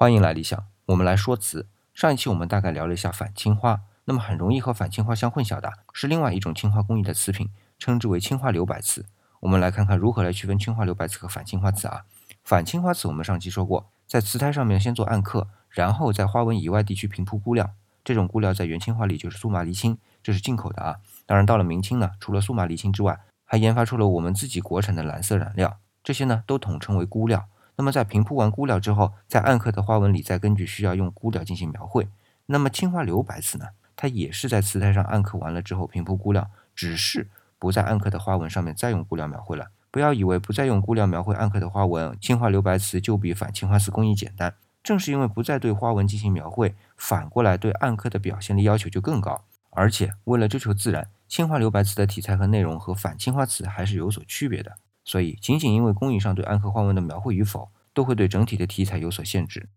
欢迎来理想，我们来说词。上一期我们大概聊了一下反青花，那么很容易和反青花相混淆的是另外一种青花工艺的瓷品，称之为青花留白瓷。我们来看看如何来区分青花留白瓷和反青花瓷啊。反青花瓷我们上期说过，在瓷胎上面先做暗刻，然后在花纹以外地区平铺钴料。这种钴料在元青花里就是苏麻离青，这是进口的啊。当然到了明清呢，除了苏麻离青之外，还研发出了我们自己国产的蓝色染料，这些呢都统称为钴料。那么在平铺完钴料之后，在暗刻的花纹里再根据需要用钴料进行描绘。那么青花留白瓷呢？它也是在瓷胎上暗刻完了之后平铺钴料，只是不在暗刻的花纹上面再用钴料描绘了。不要以为不再用钴料描绘暗刻的花纹，青花留白瓷就比反青花瓷工艺简单。正是因为不再对花纹进行描绘，反过来对暗刻的表现力要求就更高。而且为了追求自然，青花留白瓷的题材和内容和反青花瓷还是有所区别的。所以，仅仅因为工艺上对暗刻花纹的描绘与否，都会对整体的题材有所限制。